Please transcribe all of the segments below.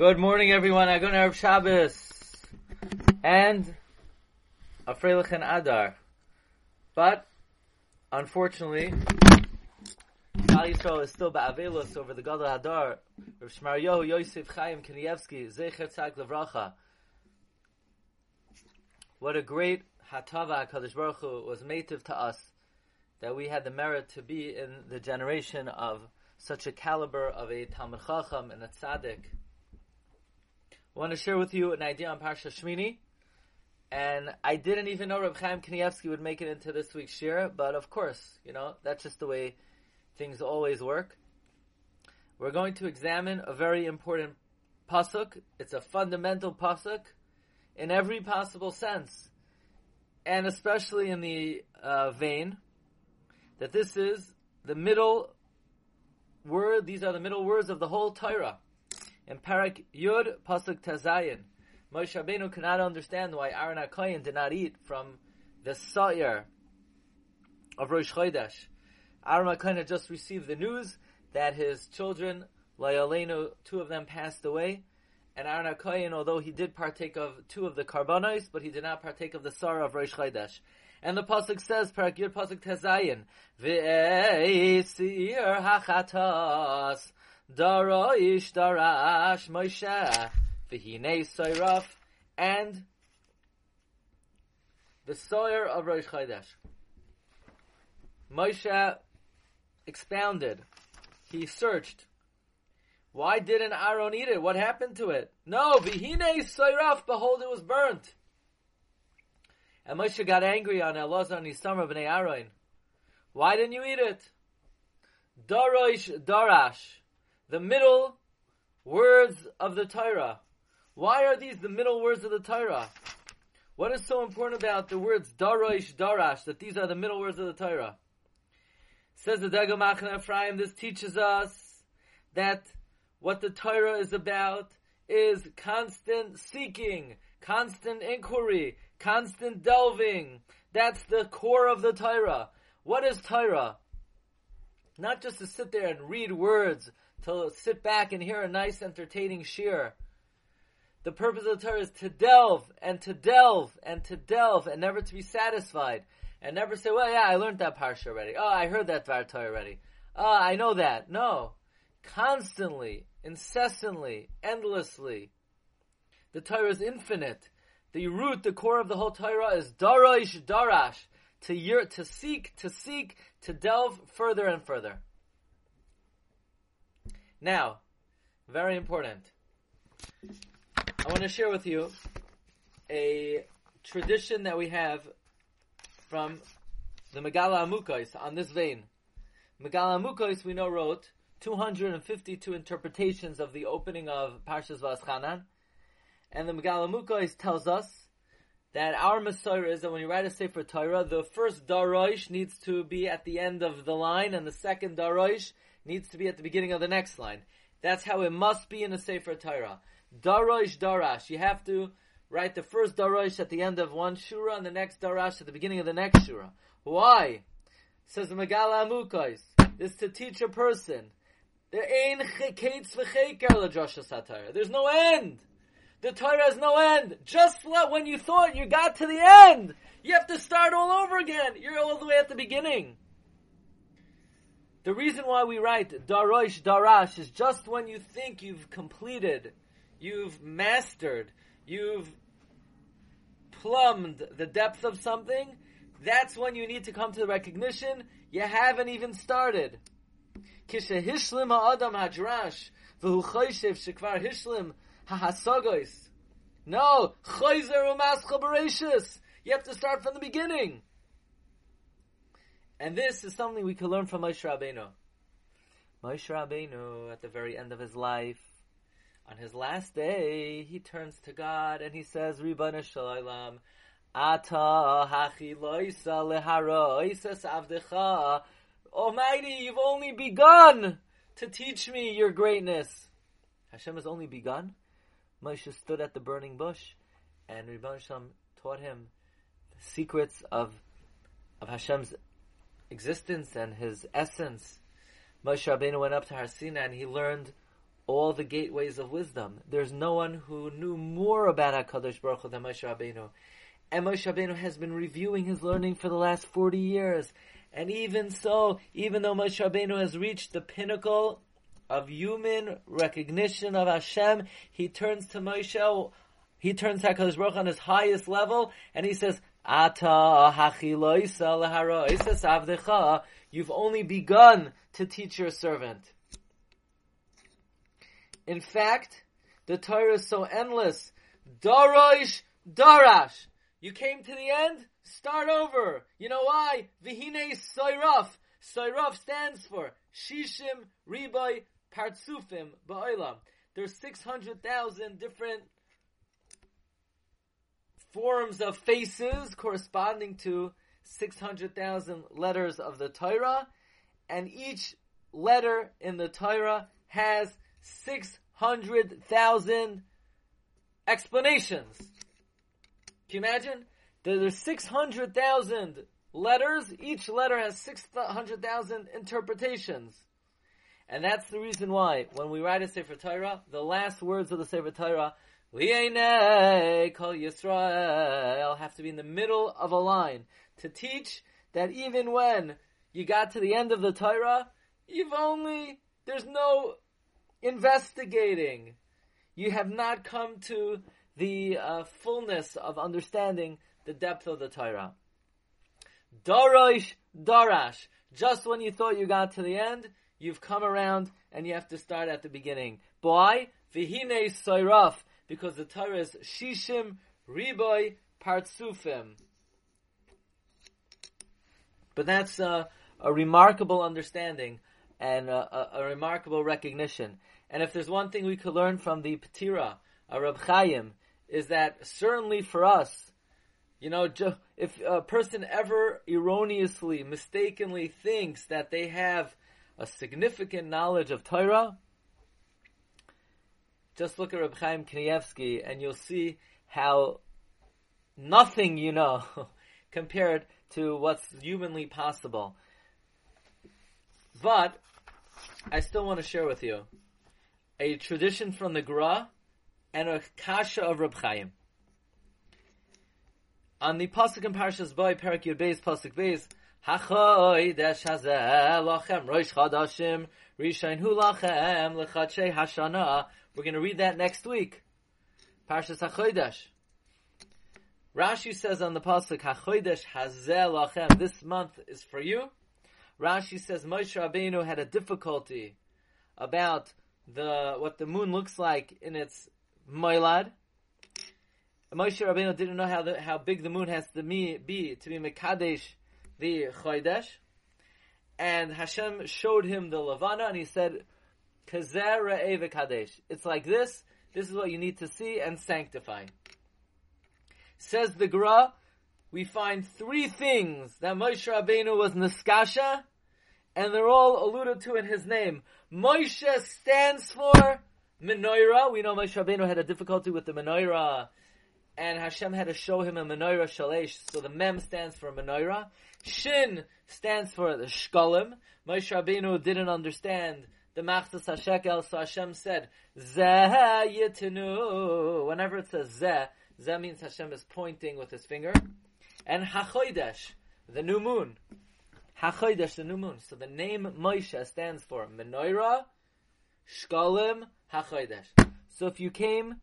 Good morning, everyone. Agun Arab Shabbos and a Freilich and Adar. But unfortunately, Klal Yisrael is still ba'avelus over the Gadol Hador. Rav Shmaryahu Yosef Chaim Kanievsky Zecher Tzak Levracha. What a great hatava Kadosh Baruch Hu was native to us that we had the merit to be in the generation of such a caliber of a Talmud Chacham and a Tzaddik. Want to share with you an idea on Parsha Shmini. And I didn't even know Reb Chaim Kanievsky would make it into this week's shiur, but of course, you know, that's just the way things always work. We're going to examine a very important pasuk. It's a fundamental pasuk in every possible sense, and especially in the uh, vein that this is the middle word. These are the middle words of the whole Torah. In Parak Yud pasuk Tazayin. Moshe Rabbeinu cannot understand why Aaron HaKoyin did not eat from the Sa'ir of Rosh Chodesh. Aaron HaKoyin had just received the news that his children, Layalenu, two of them passed away, and Aaron HaKoyin, although he did partake of two of the korbonos, but he did not partake of the Sa'ir of Rosh Chodesh. And the pasuk says, Parak Yud pasuk Tezayin, Ve'esir hachatas, Daroish darash Moshe, V'hinei Soyraf, and the Sa'ir of Rosh Chodesh. Moshe expounded. He searched. Why didn't Aaron eat it? What happened to it? No, V'hinei Soyraf, behold, it was burnt. And Moshe got angry on Elazar and b'nei Aaron. Why didn't you eat it? Darosh Darash, the middle words of the Torah. Why are these the middle words of the Torah? What is so important about the words Darosh Darash, that these are the middle words of the Torah? Says the Degel Machaneh Ephraim, this teaches us that what the Torah is about is constant seeking, constant inquiry, constant delving. That's the core of the Torah. What is Torah? Not just to sit there and read words, to sit back and hear a nice entertaining shiur. The purpose of the Torah is to delve and to delve and to delve and never to be satisfied. And never say, well, yeah, I learned that parsha already. Oh, I heard that Dvar Torah already. Oh, I know that. No. Constantly, incessantly, endlessly. The Torah is infinite. The root, the core of the whole Torah is Darosh Darash. To, year, to seek, to seek, to delve further and further. Now, very important. I want to share with you a tradition that we have from the Megala Amukos on this vein. Megala Amukos, we know, wrote 252 interpretations of the opening of Parshas Va'aschanan, and the Megala Amukos tells us that our mesorah is that when you write a Sefer Torah, the first Darosh needs to be at the end of the line, and the second Darosh needs to be at the beginning of the next line. That's how it must be in a Sefer Torah. Darosh Darash. You have to write the first Darosh at the end of one Shura and the next Darash at the beginning of the next Shura. Why? Says Megala Amukos. This is to teach a person. There ain't There's no end. The Torah has no end. Just when you thought you got to the end, you have to start all over again. You're all the way at the beginning. The reason why we write Darosh Darash is just when you think you've completed, you've mastered, you've plumbed the depth of something, that's when you need to come to the recognition you haven't even started. Hishlim No, choyzer u'mas You have to start from the beginning. And this is something we can learn from Moshe Rabbeinu. Moshe Rabbeinu, at the very end of his life, on his last day, he turns to God and he says, Ribbono Shel Olam, Ata hachi loisa leharoisas avdecha. Almighty, you've only begun to teach me your greatness. Hashem has only begun. Moshe stood at the burning bush, and Ribbono Shel Olam taught him the secrets of of Hashem's existence and his essence. Moshe Rabbeinu went up to Har Sinai and he learned all the gateways of wisdom. There's no one who knew more about HaKadosh Baruch Hu than Moshe Rabbeinu. And Moshe Rabbeinu has been reviewing his learning for the last 40 years. And even so, even though Moshe Rabbeinu has reached the pinnacle of human recognition of Hashem, he turns to Moshe, he turns HaKadosh Baruch on his highest level, and he says, Ata hachiloisa leharoisa savdecha, you've only begun to teach your servant. In fact, the Torah is so endless. Dorosh, Darash. You came to the end, start over. You know why? Vihine Soiraf. Soiraf stands for Shishim Riboy Partsufim Ba'olam. There's 600,000 different forms of faces corresponding to 600,000 letters of the Torah, and each letter in the Torah has 600,000 explanations. Can you imagine? There's 600,000 letters. Each letter has 600,000 interpretations. And that's the reason why, when we write a Sefer Torah, the last words of the Sefer Torah, Li'enei kol Yisrael, have to be in the middle of a line to teach that even when you got to the end of the Torah, you've only, there's no investigating. You have not come to the uh, fullness of understanding the depth of the Torah. Dorosh, Darash. Just when you thought you got to the end, you've come around and you have to start at the beginning. Why? Vihine Soiraf. Because the Torah is Shishim, Riboy, Partsufim. But that's uh, a remarkable understanding and a, a, a, remarkable recognition. And if there's one thing we could learn from the Petira, a Rab Chaim, is that certainly for us, you know, if a person ever erroneously, mistakenly thinks that they have a significant knowledge of Torah, just look at Reb Chaim Kanievsky and you'll see how nothing you know compared to what's humanly possible. But I still want to share with you a tradition from the Gra and a kasha of Reb Chaim. On the pasuk in Parshas Boy, Perak Yud Beis, pasuk Beis, Hachoy desh hazeh lachem roish chadashim rishain hu lachem lechatshei hashana. We're going to read that next week. Parshas Hachodesh. Rashi says on the pasuk Hachodesh hazeh lachem. This month is for you. Rashi says Moshe Rabbeinu had a difficulty about the what the moon looks like in its moilad. Moshe Rabbeinu didn't know how the, how big the moon has to be to be mekadesh the Chodesh, and Hashem showed him the Levana, and he said. It's like this, this is what you need to see and sanctify. Says the Gra, we find three things that Moshe Rabbeinu was Niskasha, and they're all alluded to in his name. Moshe stands for Menorah. We know Moshe Rabbeinu had a difficulty with the Menorah and Hashem had to show him a menorah shalesh. So the mem stands for menorah. Shin stands for the shkolim. Moshe Rabbeinu didn't understand the machzas hashekel, so Hashem said zeh yitinu. Whenever it says zeh, zeh means Hashem is pointing with his finger. And hachoidesh, the new moon. Hachoidesh, the new moon. So the name Moshe stands for menorah, shkolim, hachoidesh. So if you came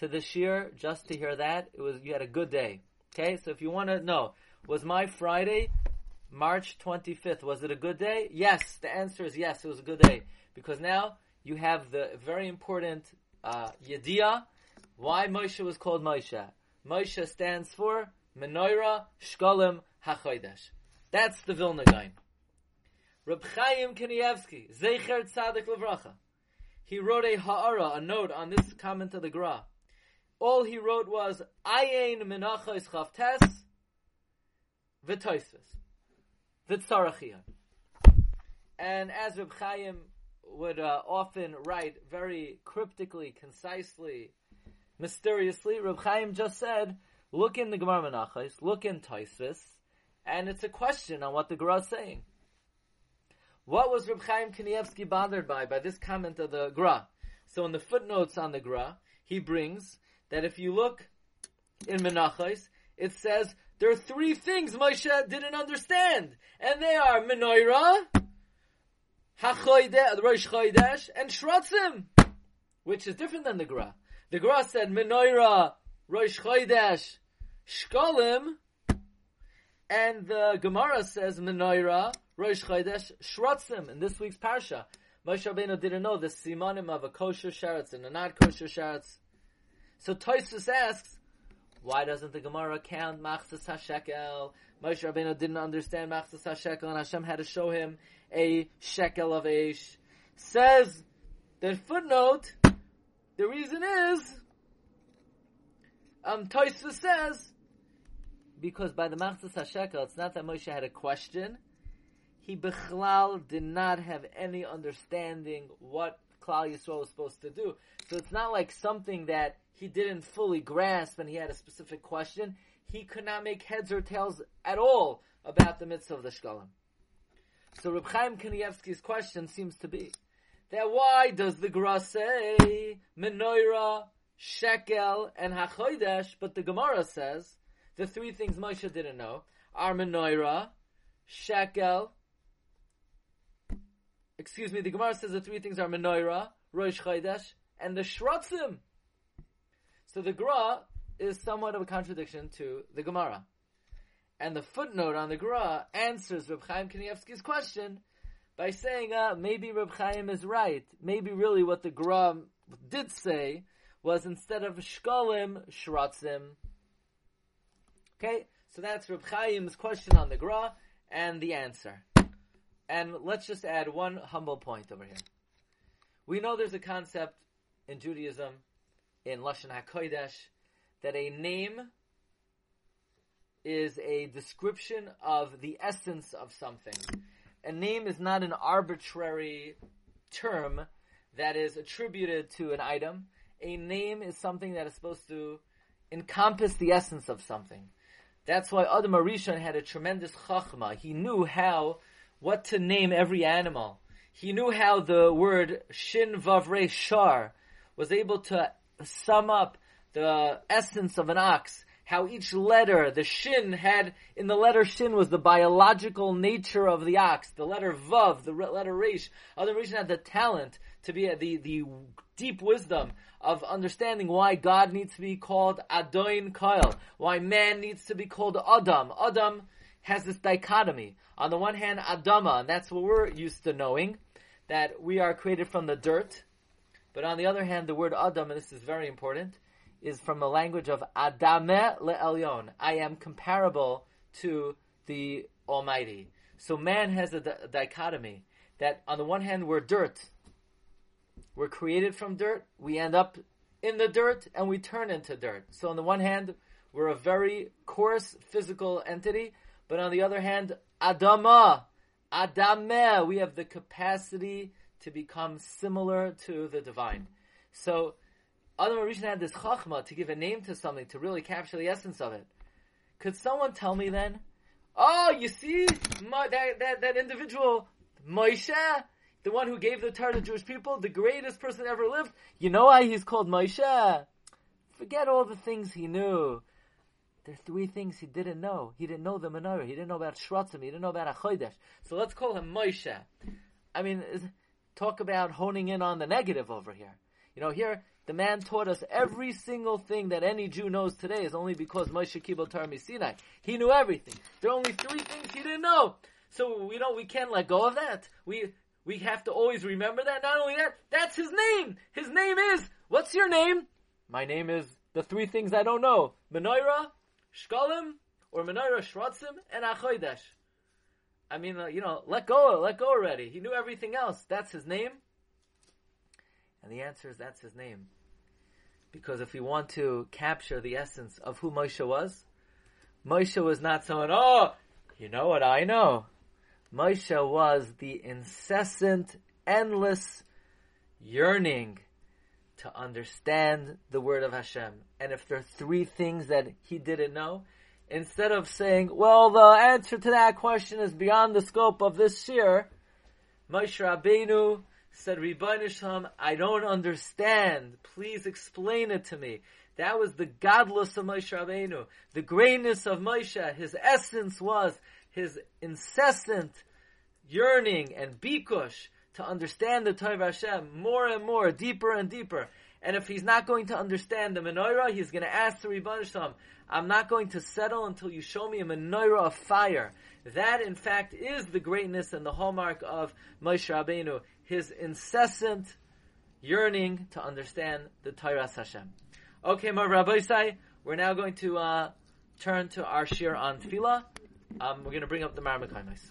to the shiur just to hear that, it was you had a good day. Okay, so if you want to know, was my Friday, March 25th, was it a good day? Yes, the answer is yes, it was a good day. Because now you have the very important uh, Yediyah, why Moshe was called Moshe. Moshe stands for Menorah Shkolim HaChodesh. That's the Vilna Gaon. Reb Chaim Kanievsky, Zecher Tzadik Levracha. He wrote a ha'ara, a note on this comment of the Gra all he wrote was Ayin Menachos Chavtes V'Toisvis V'Tzarachia. And as Reb Chaim would uh, often write very cryptically, concisely, mysteriously, Reb Chaim just said, look in the Gemara Menachos, look in Toisvis, and it's a question on what the Gemara is saying. What was Reb Chaim Kanievsky bothered by, by this comment of the Gra? So in the footnotes on the Gra, he brings that if you look in Menachos, it says there are three things Moshe didn't understand, and they are Menorah, Hachoyde, Rosh Chodesh, and Shrotzim, which is different than the Gra. The Gra said Menorah, Rosh Chodesh, Shkolim, and the Gemara says Menorah, Rosh Chodesh, Shrotzim, in this week's Parsha. Moshe Rabbeinu didn't know the simanim of a kosher sheretz and a not kosher sheretz. So Toysus asks, why doesn't the Gemara count Machzas HaShekel? Moshe Rabbeinu didn't understand Machzas HaShekel and Hashem had to show him a shekel of Aish. Says the footnote, the reason is, um, Toysva says, because by the Machzas HaShekel, it's not that Moshe had a question, he Bechlal did not have any understanding what Klal Yisrael was supposed to do. So it's not like something that he didn't fully grasp and he had a specific question. He could not make heads or tails at all about the mitzvah of the shkalim. So Reb Chaim Kanievsky's question seems to be that why does the Gra say menorah, shekel, and hachodesh, but the Gemara says the three things Moshe didn't know are menorah, shekel. Excuse me, the Gemara says the three things are menorah, rosh chodesh, and the shrotzim. So the Gra is somewhat of a contradiction to the Gemara. And the footnote on the Gra answers Reb Chaim Kanievsky's question by saying, uh, maybe Reb Chaim is right. Maybe really what the Gra did say was instead of shkolim, shratzim. Okay, so that's Reb Chaim's question on the Gra and the answer. And let's just add one humble point over here. We know there's a concept in Judaism in Lashon HaKodesh that a name is a description of the essence of something. A name is not an arbitrary term that is attributed to an item. A name is something that is supposed to encompass the essence of something. That's why Adam Arishon had a tremendous chachma. He knew how, what to name every animal. He knew how the word shin vavre shar was able to sum up the essence of an ox, how each letter, the shin had, in the letter shin was the biological nature of the ox, the letter vav, the letter resh, other reason had the talent to be the, the deep wisdom of understanding why God needs to be called Adoin Kyle, why man needs to be called Adam. Adam has this dichotomy. On the one hand, Adama, and that's what we're used to knowing, that we are created from the dirt, but on the other hand, the word Adam, and this is very important, is from the language of Adame le'elyon. I am comparable to the Almighty. So man has a, di- a dichotomy that on the one hand we're dirt. We're created from dirt. We end up in the dirt and we turn into dirt. So on the one hand, we're a very coarse physical entity, but on the other hand, Adama, Adame, we have the capacity to become similar to the divine. So, Adam Rishon had this chachma to give a name to something to really capture the essence of it. Could someone tell me then? Oh, you see my, that, that that individual Moshe, the one who gave the Torah to Jewish people, the greatest person ever lived. You know why he's called Moshe? Forget all the things he knew. There are three things he didn't know. He didn't know the menorah. He didn't know about Shrotzim. He didn't know about Achodesh. So let's call him Moshe. I mean, talk about honing in on the negative over here. You know, here the man taught us every single thing that any Jew knows today is only because Moshe Kibbel Torah Sinai. He knew everything. There are only three things he didn't know. So we don't, we can't let go of that. We we have to always remember that. Not only that, that's his name. His name is what's your name? My name is the three things I don't know: Menorah, Shkolim, or Menorah Shrotzim, and Achoidesh. I mean, uh, you know, let go, let go already. He knew everything else. That's his name. And the answer is that's his name. Because if we want to capture the essence of who Moshe was, Moshe was not someone, oh, you know what I know. Moshe was the incessant, endless yearning to understand the word of Hashem. And if there are three things that he didn't know, instead of saying, well, the answer to that question is beyond the scope of this year, Moshe Rabbeinu said, Rebbeinu I don't understand. Please explain it to me. That was the gadlus of Moshe Rabbeinu. The greatness of Moshe, his essence was his incessant yearning and bikush to understand the Torah of Hashem more and more, deeper and deeper. And if he's not going to understand the menorah, he's going to ask the Rebbeinu I'm not going to settle until you show me a menorah of fire. That, in fact, is the greatness and the hallmark of Moshe Rabbeinu, his incessant yearning to understand the Torah Hashem. Okay, my Rabbi we're now going to uh, turn to our shiur on tefillah. Um, we're going to bring up the Marmakaimis.